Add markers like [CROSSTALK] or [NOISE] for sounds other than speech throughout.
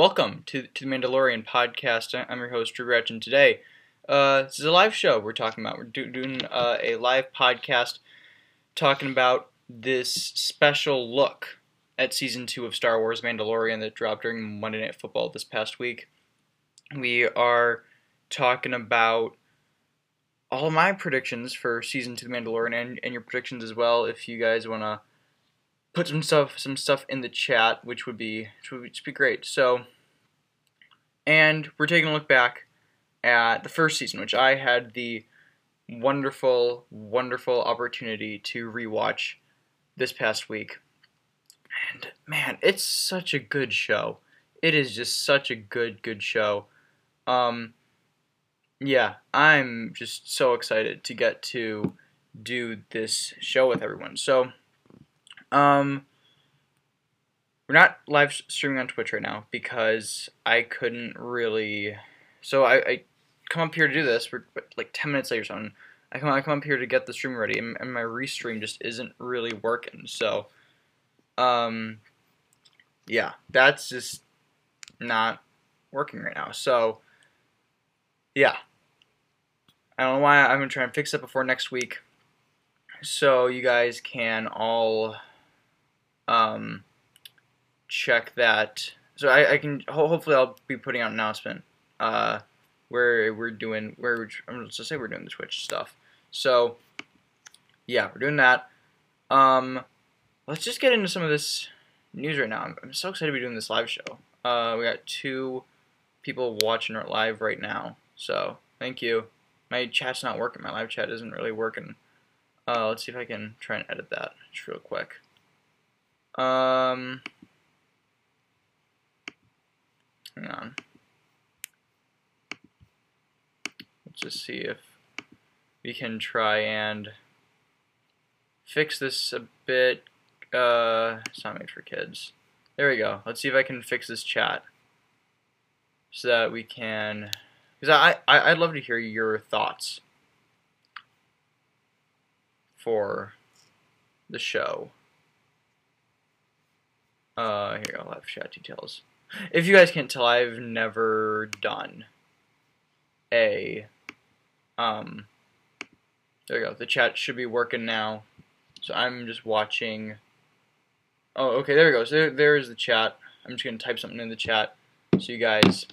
Welcome to, to the Mandalorian podcast. I'm your host, Drew Gretchen. Today, uh, this is a live show we're talking about. We're do, doing uh, a live podcast talking about this special look at season two of Star Wars Mandalorian that dropped during Monday Night Football this past week. We are talking about all my predictions for season two of Mandalorian and, and your predictions as well if you guys want to put some stuff some stuff in the chat, which would be which would be great. So, and we're taking a look back at the first season, which I had the wonderful, wonderful opportunity to rewatch this past week. And man, it's such a good show. It is just such a good, good show. Um, yeah, I'm just so excited to get to do this show with everyone. So, um, we're not live streaming on Twitch right now because I couldn't really. So I, I come up here to do this. We're like ten minutes later or something. I come I come up here to get the stream ready, and, and my restream just isn't really working. So, um, yeah, that's just not working right now. So, yeah, I don't know why I'm gonna try and fix it before next week, so you guys can all um, check that. So I, I can hopefully I'll be putting out an announcement uh, where we're doing where we're, I'm just to say we're doing the Twitch stuff. So yeah, we're doing that. Um, let's just get into some of this news right now. I'm, I'm so excited to be doing this live show. Uh, we got two people watching our live right now, so thank you. My chat's not working. My live chat isn't really working. Uh, let's see if I can try and edit that just real quick. Um, hang on. Let's just see if we can try and fix this a bit. Uh, it's not made for kids. There we go. Let's see if I can fix this chat so that we can. Because I, I I'd love to hear your thoughts for the show. Uh, here, I'll have chat details. If you guys can't tell, I've never done a, um, there we go. The chat should be working now. So I'm just watching. Oh, okay, there we go. So there, there is the chat. I'm just going to type something in the chat so you guys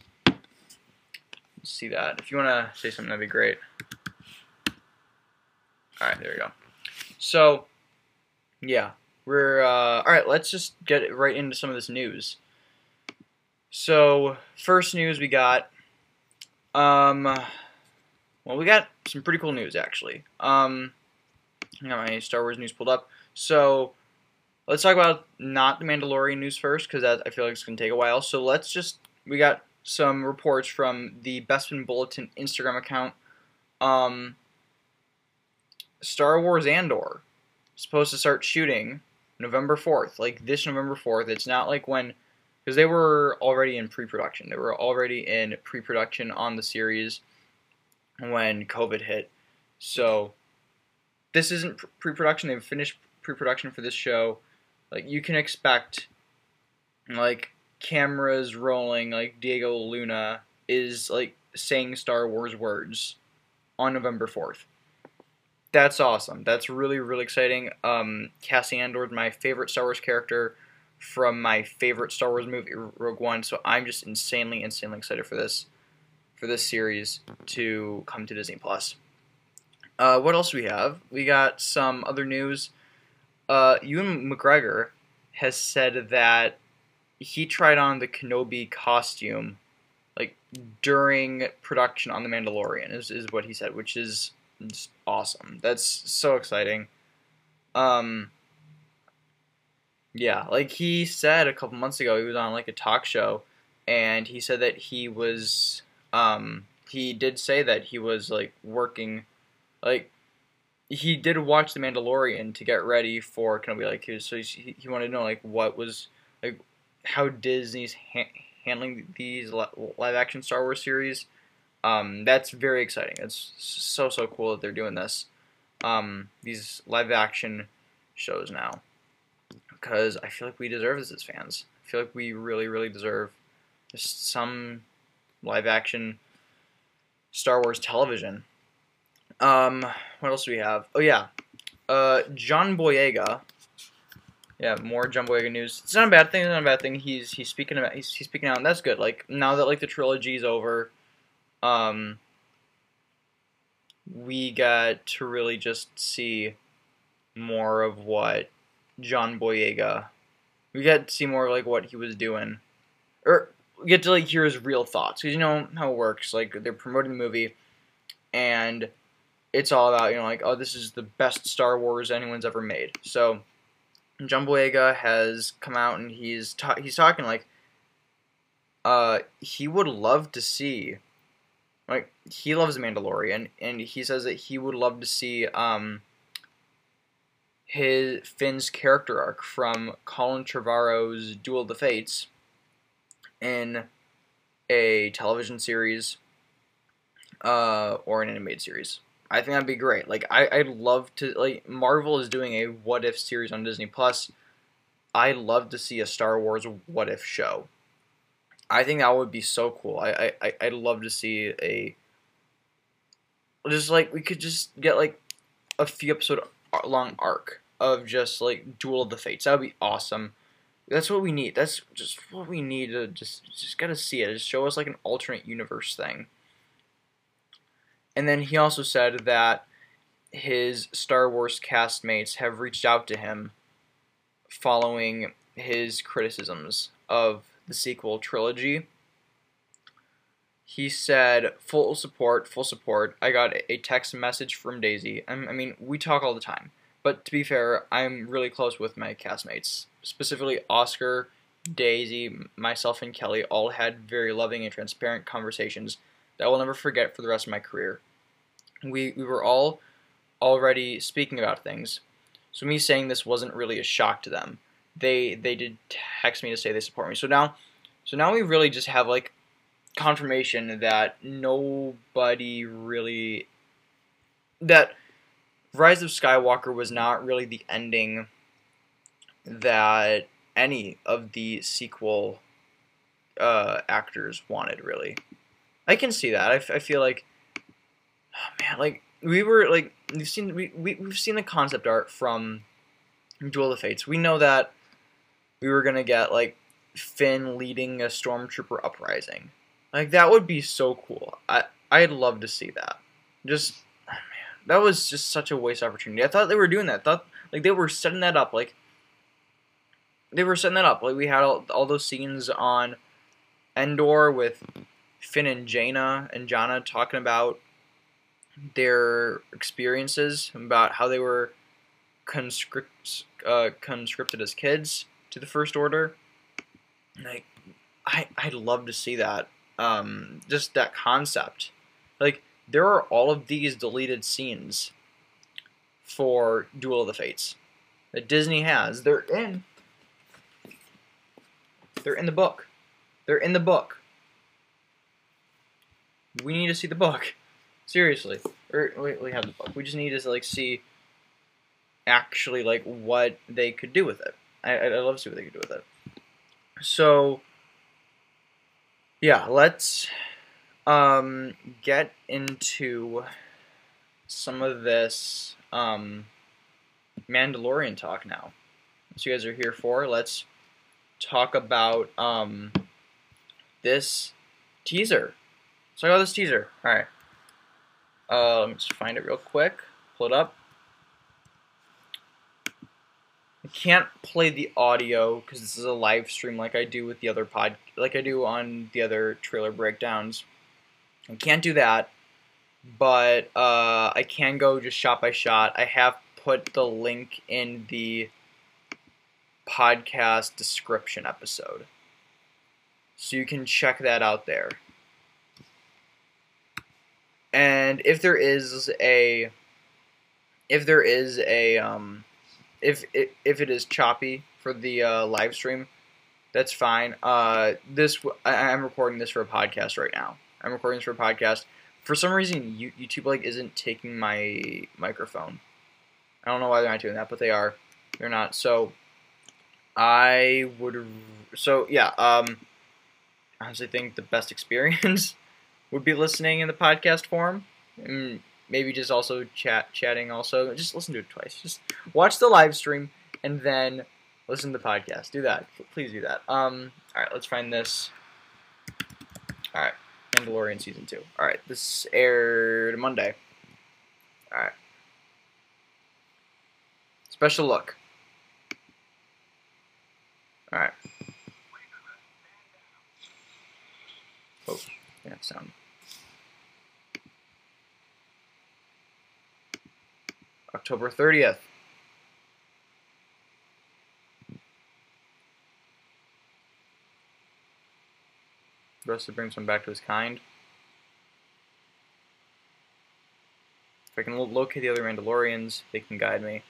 see that. If you want to say something, that'd be great. Alright, there we go. So, yeah. We're uh, all right. Let's just get right into some of this news. So first news we got, um, well, we got some pretty cool news actually. Um, I got my Star Wars news pulled up. So let's talk about not the Mandalorian news first because I feel like it's gonna take a while. So let's just we got some reports from the Bespin Bulletin Instagram account. Um, Star Wars Andor supposed to start shooting November 4th, like this November 4th. It's not like when, because they were already in pre production. They were already in pre production on the series when COVID hit. So this isn't pre production. They've finished pre production for this show. Like, you can expect, like, cameras rolling, like, Diego Luna is, like, saying Star Wars words on November 4th that's awesome. That's really really exciting. Um, Cassian Andor my favorite Star Wars character from my favorite Star Wars movie, Rogue One. So I'm just insanely insanely excited for this for this series to come to Disney Plus. Uh, what else do we have? We got some other news. Uh, Ewan McGregor has said that he tried on the Kenobi costume like during production on The Mandalorian is, is what he said, which is it's awesome. That's so exciting. Um, yeah, like he said a couple months ago, he was on like a talk show, and he said that he was, um, he did say that he was like working, like he did watch The Mandalorian to get ready for Kenobi. Like he was, so he, he wanted to know like what was like how Disney's ha- handling these live action Star Wars series um, that's very exciting. It's so so cool that they're doing this. Um, these live action shows now, because I feel like we deserve this as fans. I feel like we really really deserve just some live action Star Wars television. Um, what else do we have? Oh yeah, uh, John Boyega. Yeah, more John Boyega news. It's not a bad thing. It's not a bad thing. He's he's speaking about he's, he's speaking out, and that's good. Like now that like the trilogy's over, um, we got to really just see more of what John Boyega. We got to see more of like what he was doing, or we get to like hear his real thoughts because you know how it works. Like they're promoting the movie, and it's all about you know like oh this is the best Star Wars anyone's ever made. So John Boyega has come out and he's ta- he's talking like uh he would love to see like he loves Mandalorian and he says that he would love to see um his Finn's character arc from Colin Trevorrow's Duel of the Fates in a television series uh, or an animated series. I think that'd be great. Like I, I'd love to like Marvel is doing a what if series on Disney Plus. I'd love to see a Star Wars what if show. I think that would be so cool. I, I I'd love to see a just like we could just get like a few episode long arc of just like Duel of the Fates. That would be awesome. That's what we need. That's just what we need to just just gotta see it. Just show us like an alternate universe thing. And then he also said that his Star Wars castmates have reached out to him following his criticisms of the sequel trilogy. He said, full support, full support. I got a text message from Daisy. Um, I mean, we talk all the time. But to be fair, I'm really close with my castmates. Specifically, Oscar, Daisy, myself, and Kelly all had very loving and transparent conversations that I will never forget for the rest of my career. We, we were all already speaking about things, so me saying this wasn't really a shock to them. They they did text me to say they support me. So now, so now we really just have like confirmation that nobody really that Rise of Skywalker was not really the ending that any of the sequel uh, actors wanted, really. I can see that. I, f- I feel like, oh man, like we were like we've seen we, we we've seen the concept art from Duel of Fates. We know that we were gonna get like Finn leading a stormtrooper uprising. Like that would be so cool. I I'd love to see that. Just that was just such a waste opportunity. I thought they were doing that. I thought like they were setting that up. Like they were setting that up. Like we had all, all those scenes on Endor with Finn and Jaina and Jannah talking about their experiences, about how they were conscript, uh, conscripted as kids to the First Order. Like, I I'd love to see that. Um, just that concept. Like, there are all of these deleted scenes for Duel of the Fates that Disney has. They're in. They're in the book. They're in the book. We need to see the book. Seriously. Or wait, we have the book. We just need to like see actually like what they could do with it. I I'd love to see what they could do with it. So yeah, let's um, get into some of this um, Mandalorian talk now. So you guys are here for. Let's talk about um, this teaser. So I got this teaser. All right. Uh, let me just find it real quick. Pull it up. I can't play the audio because this is a live stream like I do with the other pod, like I do on the other trailer breakdowns. I can't do that, but uh, I can go just shot by shot. I have put the link in the podcast description episode. So you can check that out there. And if there is a if there is a um if if it is choppy for the uh, live stream, that's fine. Uh this I'm recording this for a podcast right now. I'm recording this for a podcast. For some reason, YouTube like isn't taking my microphone. I don't know why they're not doing that, but they are. They're not. So I would. So yeah. Um. honestly think the best [LAUGHS] experience would be listening in the podcast form. And maybe just also chat chatting also. Just listen to it twice. Just watch the live stream and then listen to the podcast. Do that. Please do that. Um alright, let's find this. Alright. Mandalorian season two. Alright, this aired Monday. Alright. Special look. Alright. Oh, yeah, sound. October 30th. Russell brings one back to his kind. If I can locate the other Mandalorians, they can guide me.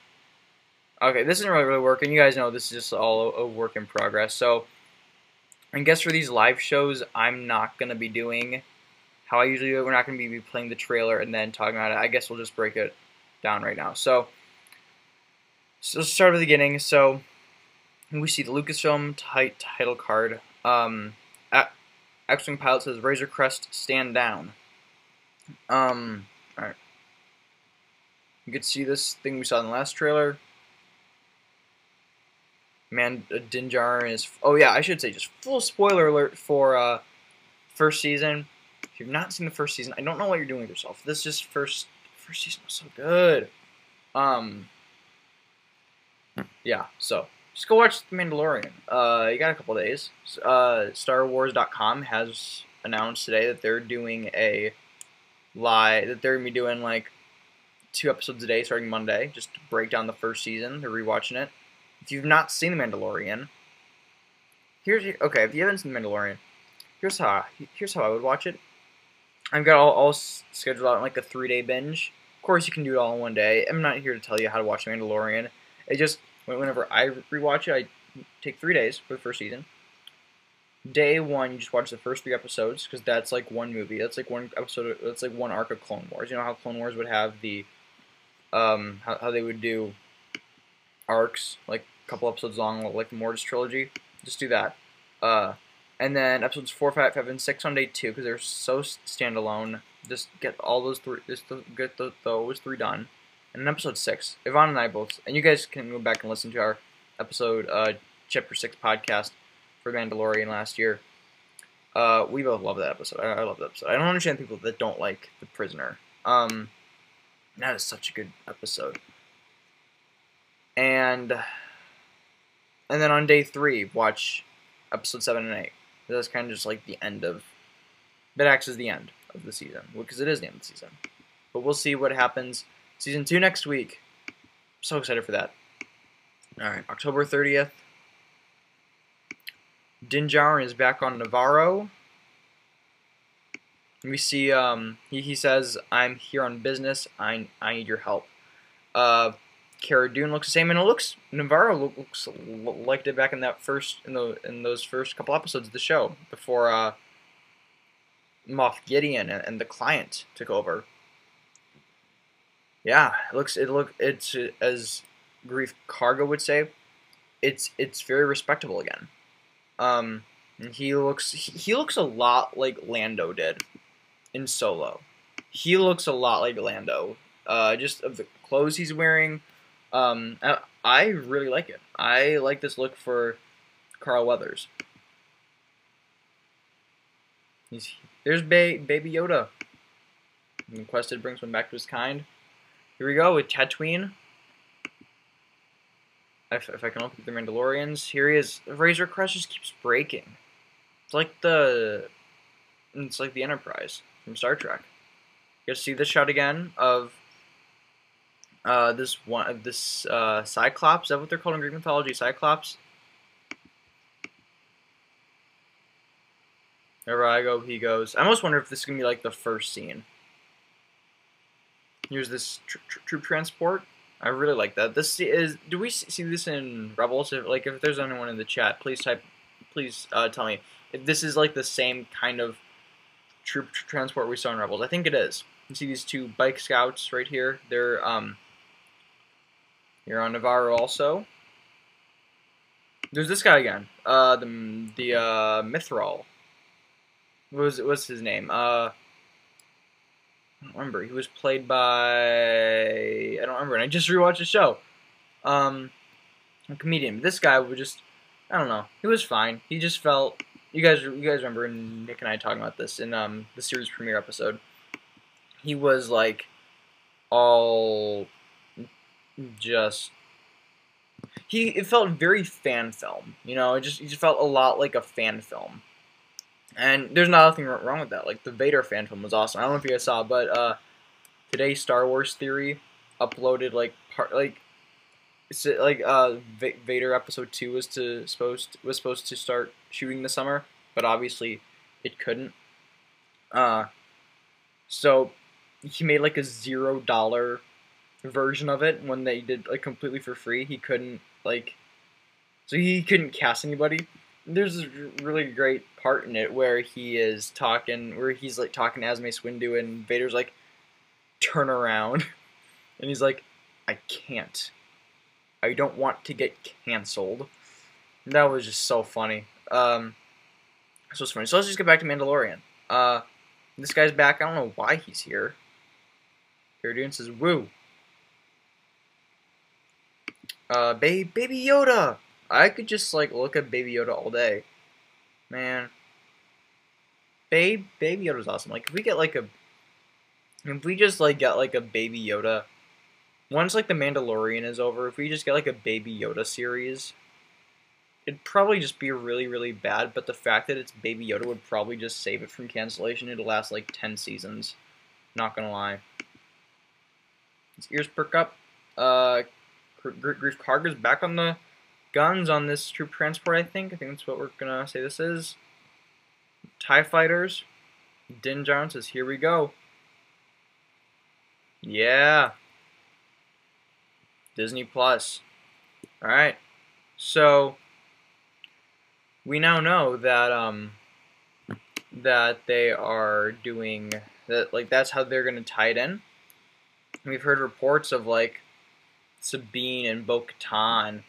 Okay, this isn't really, really working. You guys know this is just all a work in progress. So, I guess for these live shows, I'm not going to be doing how I usually do it. We're not going to be playing the trailer and then talking about it. I guess we'll just break it down right now. So, so let's start at the beginning. So, we see the Lucasfilm title card. Um, X-Wing pilot says Razor Crest stand down. Um, alright. You could see this thing we saw in the last trailer. Man, uh, Din is. Oh yeah, I should say just full spoiler alert for uh, first season. If you've not seen the first season, I don't know what you're doing with yourself. This just first first season was so good. Um. Yeah, so just go watch The Mandalorian. Uh, you got a couple days. Uh, StarWars.com has announced today that they're doing a live that they're gonna be doing like two episodes a day starting Monday, just to break down the first season. They're rewatching it. If you've not seen The Mandalorian, here's okay. If you haven't seen The Mandalorian, here's how here's how I would watch it. I've got all, all scheduled out in like a three day binge. Of course, you can do it all in one day. I'm not here to tell you how to watch Mandalorian. It just whenever I rewatch it, I take three days for the first season. Day one, you just watch the first three episodes because that's like one movie. That's like one episode. That's like one arc of Clone Wars. You know how Clone Wars would have the, um, how, how they would do arcs like a couple episodes long, like the Mortis trilogy. Just do that. Uh, and then episodes four, five, five, and six on day two because they're so standalone. Just get all those three. Just get those three done and in episode six, Yvonne and I both, and you guys can go back and listen to our episode, uh, chapter six podcast for Mandalorian last year. Uh, we both love that episode. I, I, love that episode. I don't understand people that don't like The Prisoner. Um, that is such a good episode. And and then on day three, watch episode seven and eight. That's kind of just like the end of. That as the end of the season because it is the end of the season. But we'll see what happens Season 2 next week. so excited for that. Alright, October 30th. Din Djarin is back on Navarro. We see, um, he, he says, I'm here on business. I, I need your help. Uh, Cara Dune looks the same, and it looks Navarro looks like it back in that first in the in those first couple episodes of the show before uh, Moff Gideon and, and the client took over yeah, it looks it look it's as Greef Karga would say, it's it's very respectable again. Um, he looks he, he looks a lot like Lando did in Solo. He looks a lot like Lando. Uh, just of the clothes he's wearing. Um, I, really like it. I like this look for Carl Weathers. He's, there's ba- Baby Yoda. And Quested brings one back to his kind. Here we go with Tatooine. If, if I can open the Mandalorians, here he is. Razor Crest just keeps breaking. It's like the, it's like the Enterprise from Star Trek. You guys see this shot again of uh, this one, this uh, Cyclops. Is that what they're called in Greek mythology? Cyclops. Wherever I go, he goes. I almost wonder if this is gonna be like the first scene. Here's this tr tr troop transport. I really like that. This is. Do we see this in Rebels? If, like, if there's anyone in the chat, please type. Please uh, tell me if this is like the same kind of troop tr transport we saw in Rebels. I think it is. You see these two bike scouts right here. They're um. Here on Navarro also. There's this guy again. Uh, the the uh, Mythrol. what was what's his name? Uh, I don't remember. He was played by I don't remember. And I just rewatched the show. Um, a comedian. This guy was just I don't know. He was fine. He just felt you guys you guys remember Nick and I talking about this in um the series premiere episode. He was like all just he it felt very fan film. You know, it just it just felt a lot like a fan film. And there's nothing wrong with that. Like the Vader fan film was awesome. I don't know if you guys saw, but uh, today Star Wars Theory uploaded like part like like uh Vader episode 2 was to supposed was supposed to start shooting this summer, but obviously it couldn't. Uh so he made like a zero dollar version of it when they did like completely for free. He couldn't like so he couldn't cast anybody. There's a really great part in it where he is talking where he's like talking to Mace Windu and Vader's like turn around [LAUGHS] and he's like I can't. I don't want to get canceled. That was just so funny. Um, so it's funny. So let's just get back to Mandalorian. Uh, this guy's back. I don't know why he's here. Cara says, "Woo." Uh, ba- Baby Yoda. I could just like look at Baby Yoda all day, man. Babe, Baby Yoda's awesome. Like if we get like a, if we just like get like a Baby Yoda once like the Mandalorian is over, if we just get like a Baby Yoda series, it'd probably just be really really bad. But the fact that it's Baby Yoda would probably just save it from cancellation. It'll last like ten seasons. Not gonna lie. His ears perk up. Uh, Greef Karga's back on the guns on this troop transport. I think. I think that's what we're gonna say. This is Tie Fighters. Din Djarin says, "Here we go." Yeah. Disney Plus. All right. So we now know that um that they are doing that like that's how they're going to tie it in. We've heard reports of like Sabine and Bo-Katan.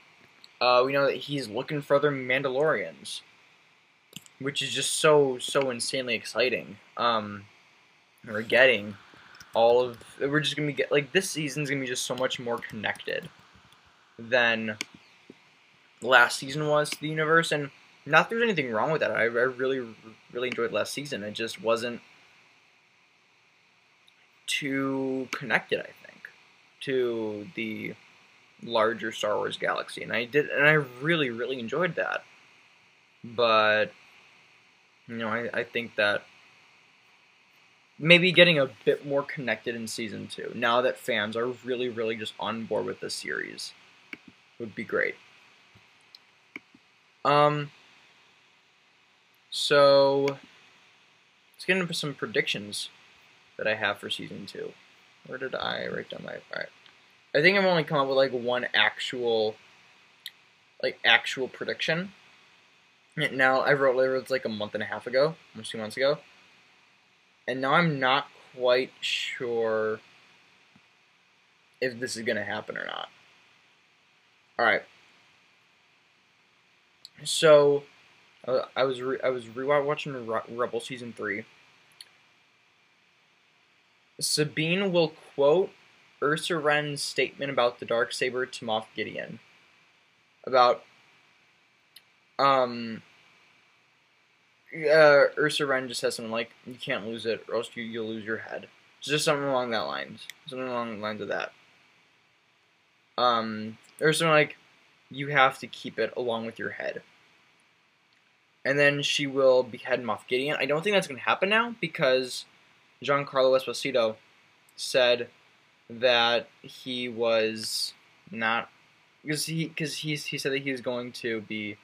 Uh, we know that he's looking for other Mandalorians, which is just so so insanely exciting. Um, we're getting all of we're just gonna get like this season's gonna be just so much more connected than last season was to the universe and not there's anything wrong with that I, I really really enjoyed last season it just wasn't too connected i think to the larger star wars galaxy and i did and i really really enjoyed that but you know i, I think that maybe getting a bit more connected in season two now that fans are really, really just on board with this series would be great. Um, so let's get into some predictions that I have for season two. Where did I write down my? All right, I think I've only come up with like one actual, like actual prediction. Now I wrote it like a month and a half ago, almost two months ago and now I'm not quite sure if this is to happen or not. Alright. So, uh, I was I was rewatching Re- Rebel season three. Sabine will quote Ursa Wren's statement about the dark saber to Moff Gideon. About um uh, Ursa Wren just says something like, "You can't lose it, or else you, you'll lose your head." It's just something along that lines, something along the lines of that. Um, something like, "You have to keep it along with your head." And then she will behead Moff Gideon. I don't think that's going to happen now because Giancarlo Esposito said that he was not because he because he's he said that he was going to be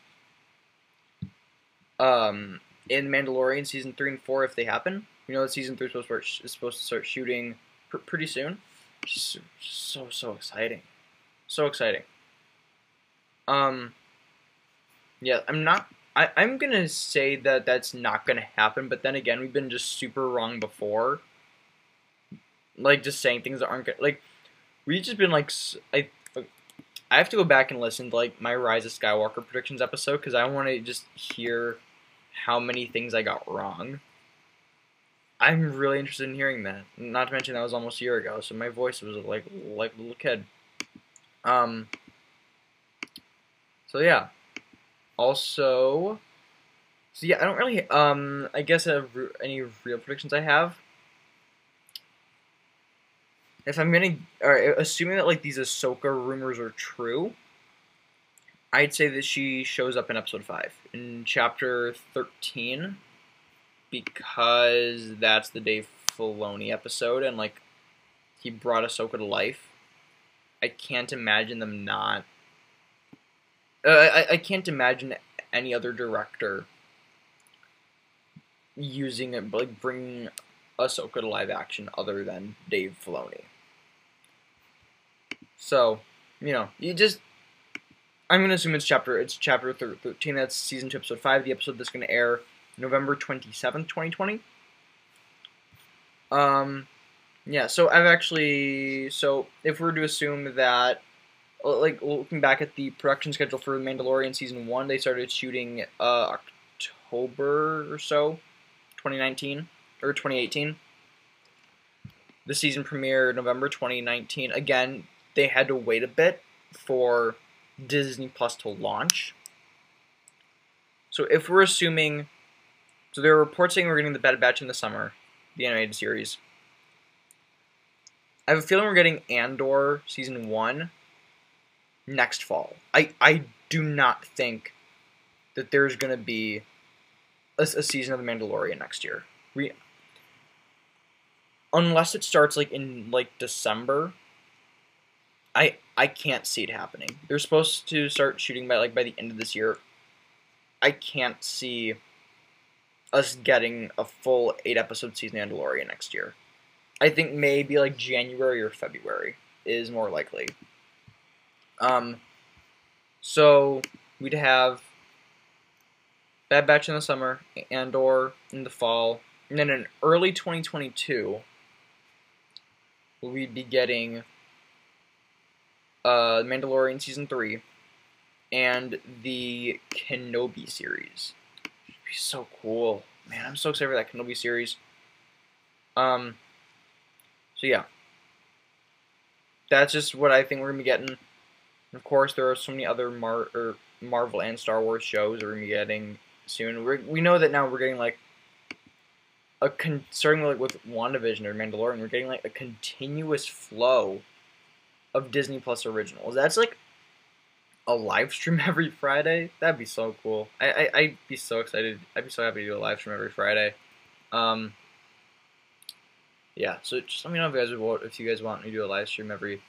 um in Mandalorian season three and four if they happen. You know season three is supposed to start, is supposed to start shooting pr- pretty soon. So so exciting, so exciting. Um, yeah, I'm not. I, I'm gonna say that that's not gonna happen, but then again, we've been just super wrong before. Like just saying things that aren't good. Like we've just been like I. I have to go back and listen to like my Rise of Skywalker predictions episode because I want to just hear how many things I got wrong. I'm really interested in hearing that. Not to mention that was almost a year ago, so my voice was like like a little kid. Um. So yeah. Also, so yeah, I don't really. Um, I guess uh, any real predictions I have. If I'm gonna, or assuming that like these Ahsoka rumors are true, I'd say that she shows up in episode five in chapter thirteen, because that's the Dave Filoni episode, and like he brought Ahsoka to life. I can't imagine them not. Uh, I I can't imagine any other director using it, like bringing Ahsoka to live action other than Dave Filoni. So, you know, you just I'm gonna assume it's chapter it's chapter thirteen. That's season two, episode five. The episode that's gonna air November twenty seventh, twenty twenty. Um, yeah. So I've actually so if we are to assume that, like looking back at the production schedule for Mandalorian season one, they started shooting uh October or so, twenty nineteen or twenty eighteen. The season premiere November 2019. Again, they had to wait a bit for Disney Plus to launch. So if we're assuming, so there are reports saying we're getting the Bad Batch in the summer, the animated series. I have a feeling we're getting Andor season one next fall. I I do not think that there's gonna be a, a season of The Mandalorian next year. We, unless it starts like in like December I I can't see it happening. They're supposed to start shooting by like by the end of this year. I can't see us getting a full eight episode season of Mandalorian next year. I think maybe like January or February is more likely. Um, so we'd have Bad Batch in the summer, Andor in the fall, and then in early 2022 we'd be getting uh, Mandalorian season three, and the Kenobi series. It'd be so cool, man! I'm so excited for that Kenobi series. Um. So yeah, that's just what I think we're gonna be getting. Of course, there are so many other Mar Marvel and Star Wars shows we're gonna be getting soon. we we know that now we're getting like a con- starting like with WandaVision or Mandalorian, we're getting like a continuous flow of Disney Plus originals. That's like a live stream [LAUGHS] every Friday. That'd be so cool. I, I would be so excited. I'd be so happy to do a live stream every Friday. Um, yeah. So just let me know if you guys would if you guys want me to do a live stream every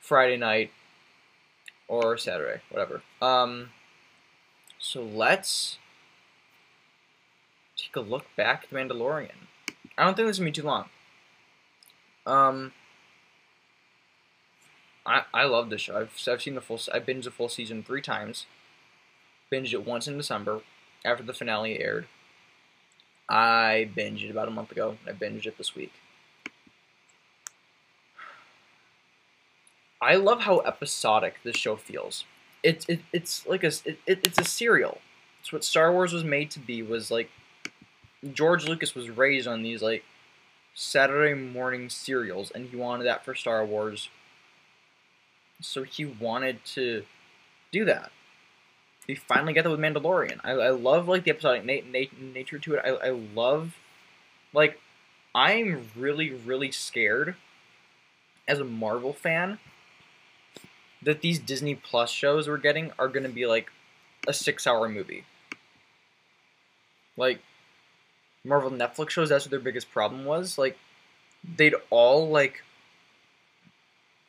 Friday night or Saturday, whatever. Um, so let's take a look back at The Mandalorian. I don't think this is gonna be too long. Um, I, I love this show. I've, I've seen the full. I binged the full season three times. Binged it once in December after the finale aired. I binged it about a month ago. I binged it this week. I love how episodic this show feels. It, it it's like a it, it's a serial. It's what Star Wars was made to be. Was like George Lucas was raised on these like Saturday morning serials, and he wanted that for Star Wars so he wanted to do that. He finally got that with Mandalorian. I, I love like the episodic na- na- nature to it. I, I love like I'm really really scared as a Marvel fan that these Disney Plus shows we're getting are going to be like a 6-hour movie. Like Marvel Netflix shows that's what their biggest problem was. Like they'd all like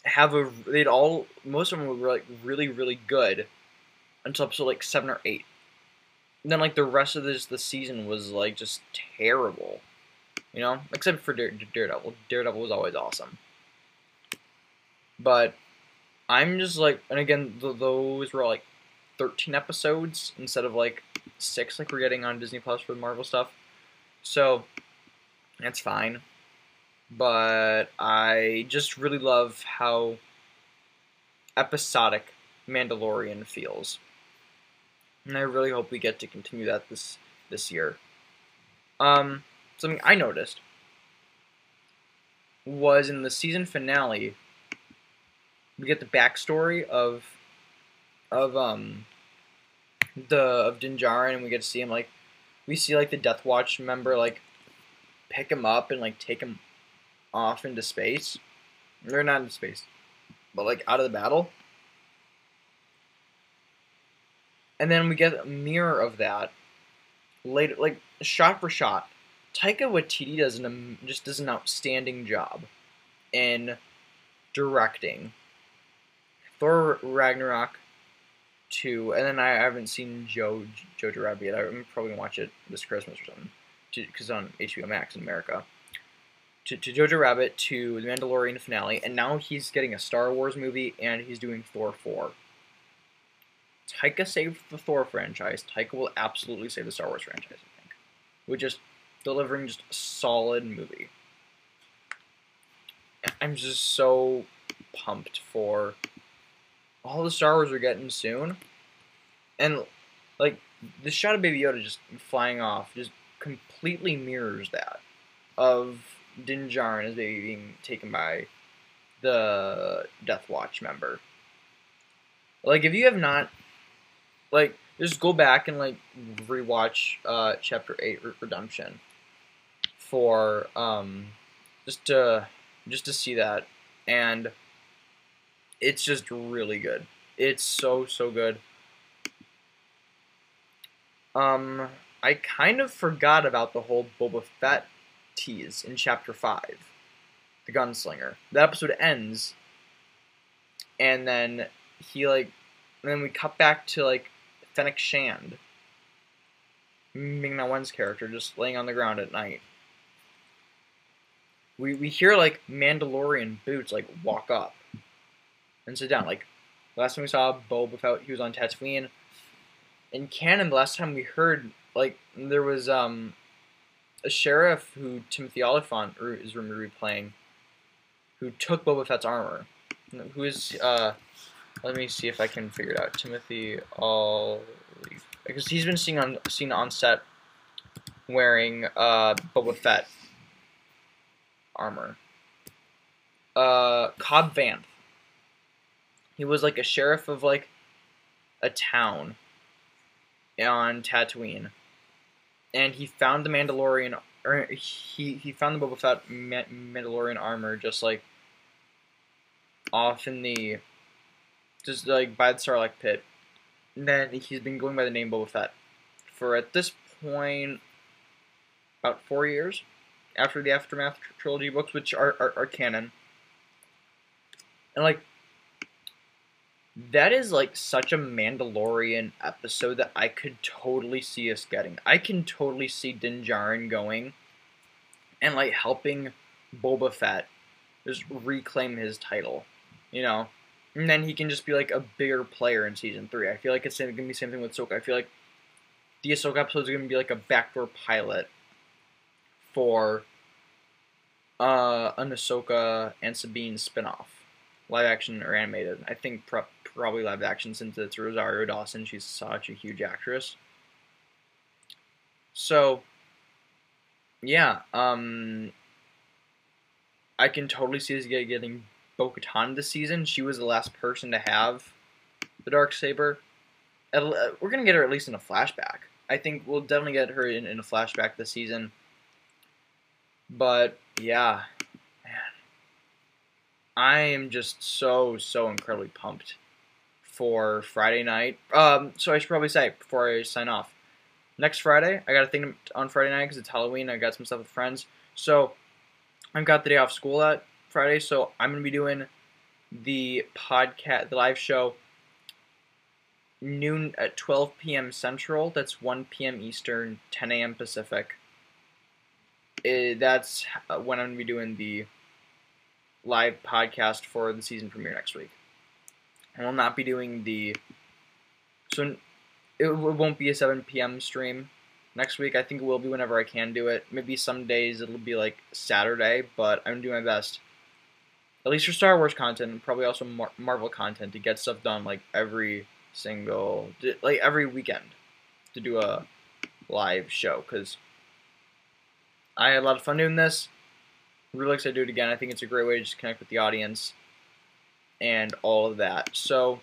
have a they'd all most of them were like really really good until episode like seven or eight. And then like the rest of this the season was like just terrible, you know, except for Dare, Daredevil. Daredevil was always awesome. But I'm just like, and again, th- those were like 13 episodes instead of like six, like we're getting on Disney Plus for the Marvel stuff. So that's fine but I just really love how episodic Mandalorian feels. And I really hope we get to continue that this this year. Um something I noticed was in the season finale. We get the backstory of of um the of Din Djarin, and we get to see him like we see like the Death Watch member like pick him up and like take him off into space. They're not in space, but like out of the battle. And then we get a mirror of that later, like shot for shot. Taika Waititi does an just does an outstanding job in directing Thor Ragnarok two, and then I haven't seen Joe Jojo Rabbit yet. I'm probably gonna watch it this Christmas or something, because on HBO Max in America. To, to Jojo Rabbit, to the Mandalorian finale, and now he's getting a Star Wars movie, and he's doing Thor four. Taika saved the Thor franchise. Taika will absolutely save the Star Wars franchise. I think, with just delivering just a solid movie. I'm just so pumped for all the Star Wars we're getting soon, and like the shot of Baby Yoda just flying off just completely mirrors that of Din Djarin as baby being taken by the Death Watch member. Like if you have not like just go back and like rewatch uh chapter 8 redemption for um just to just to see that and it's just really good. It's so so good. Um i kind of forgot about the whole boba fett tease in chapter 5 the gunslinger. The episode ends and then he like and then we cut back to like Fennec Shand, Ming Na Wen's character, just laying on the ground at night. We, we hear like Mandalorian boots like walk up and sit down. Like last time we saw Boba Fett, he was on Tatooine. In canon, the last time we heard like there was um a sheriff who Timothy Olyphant is rumored to be playing, who took Boba Fett's armor. Who is uh let me see if I can figure it out. Timothy All because he's been seen on seen on set wearing uh, Boba Fett armor. Uh, Cobb Vanth. He was like a sheriff of like a town on Tatooine, and he found the Mandalorian. Or he he found the Boba Fett Mandalorian armor just like off in the just like by the Sarlacc pit. And then he's been going by the name Boba Fett for at this point about four years after the Aftermath trilogy books, which are, are, are canon. And like that is like such a Mandalorian episode that I could totally see us getting. I can totally see Din Djarin going and like helping Boba Fett just reclaim his title. You know, and then he can just be like a bigger player in season three. I feel like it's gonna be the same thing with Ahsoka. I feel like the Ahsoka episode is gonna be like a backdoor pilot for uh, an Ahsoka and Sabine spinoff, live action or animated. I think pro- probably live action since it's Rosario Dawson. She's such a huge actress. So, yeah, um, I can totally see this getting Bo this season. She was the last person to have the dark saber. We're gonna get her at least in a flashback. I think we'll definitely get her in, in a flashback this season. But yeah, I am just so so incredibly pumped for Friday night. Um, so I should probably say before I sign off, next Friday I got a thing on Friday night because it's Halloween. I got some stuff with friends, so I've got the day off school that Friday, so I'm gonna be doing the podcast, the live show, noon at 12 p.m. Central. That's 1 p.m. Eastern, 10 a.m. Pacific. It, that's uh, when I'm gonna be doing the live podcast for the season premiere next week. I will not be doing the so it, won't be a 7 p.m. stream next week. I think it will be whenever I can do it. Maybe some days it'll be like Saturday, but I'm doing my best at least for Star Wars content, and probably also Mar- Marvel content to get stuff done like every single like every weekend to do a live show because I had a lot of fun doing this. Really excited to do it again. I think it's a great way to just connect with the audience and all of that. So,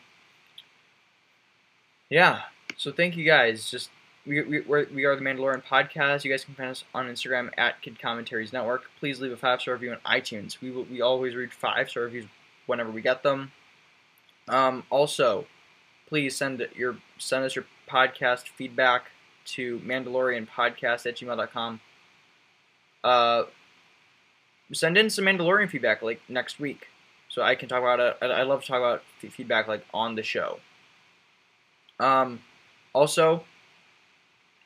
yeah. So thank you guys. Just we, we, we're, we are the Mandalorian podcast. You guys can find us on Instagram at Kid Commentaries Network. Please leave a five star review on iTunes. We we always read five star reviews whenever we get them. Um, also, please send your send us your podcast feedback to mandalorianpodcast at gmail.com. Uh, send in some Mandalorian feedback like next week, so I can talk about it. I love to talk about feedback like on the show. Um, also,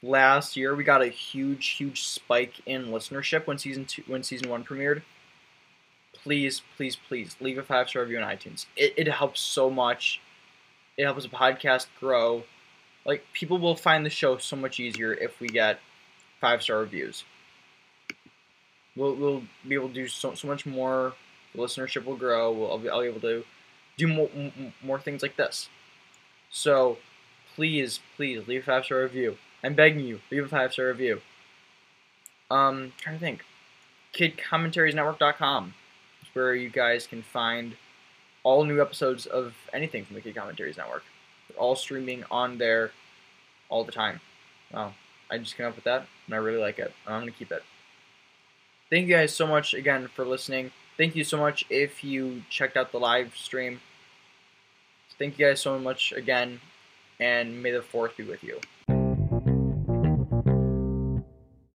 last year we got a huge, huge spike in listenership when season two, when season one premiered. Please, please, please leave a five star review on iTunes. It, it helps so much. It helps the podcast grow. Like people will find the show so much easier if we get five star reviews. We'll, we'll be able to do so, so much more. The listenership will grow. We'll, I'll, be, I'll be able to do more, more things like this. So please, please leave a five star review. I'm begging you, leave a five star review. Um, trying to think. KidCommentariesNetwork.com is where you guys can find all new episodes of anything from the Kid Commentaries Network. They're all streaming on there all the time. Wow, I just came up with that, and I really like it. I'm gonna keep it. Thank you guys so much again for listening. Thank you so much if you checked out the live stream. Thank you guys so much again, and may the fourth be with you.